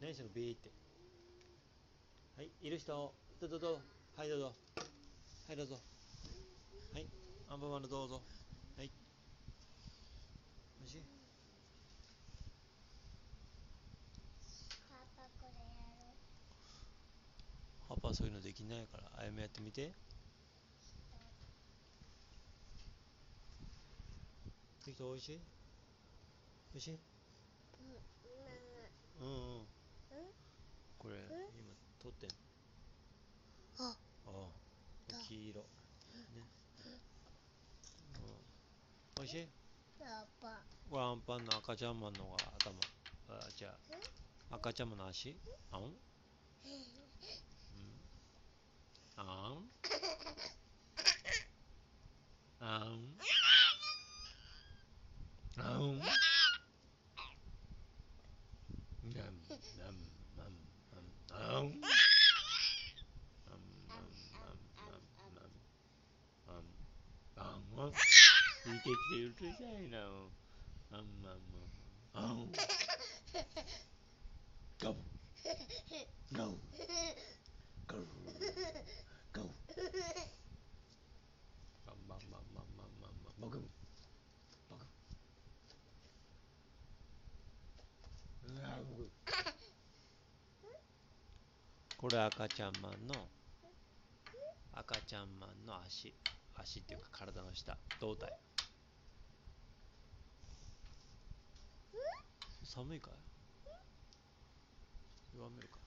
何してんのビーって。はいいる人。どうぞどうぞ。はいどうぞ。はいどうぞ。はいアンパンマンのどうぞ。はい。おいしい？パパこれやろう。パパはそういうのできないから。あやめやってみて。できたおい？しい？おいしいうんうん今撮ってんあ。ああ。だ。黄色。ね。うん。おいしい？パパこれアンパンの赤ちゃんマンのが頭。あじゃあ。赤ちゃんマンの足？あん？うん。あん？あん？あん？Yiyecek sevdirsene o. Amma amma. Go. Go. Go. Go. Bam bam bam bam bam bam bam. Bakın. Bakın. Bakın. これ赤ちゃんまんの。赤ちゃんマンの足足っていうか体の下胴体。寒いかい？弱めるか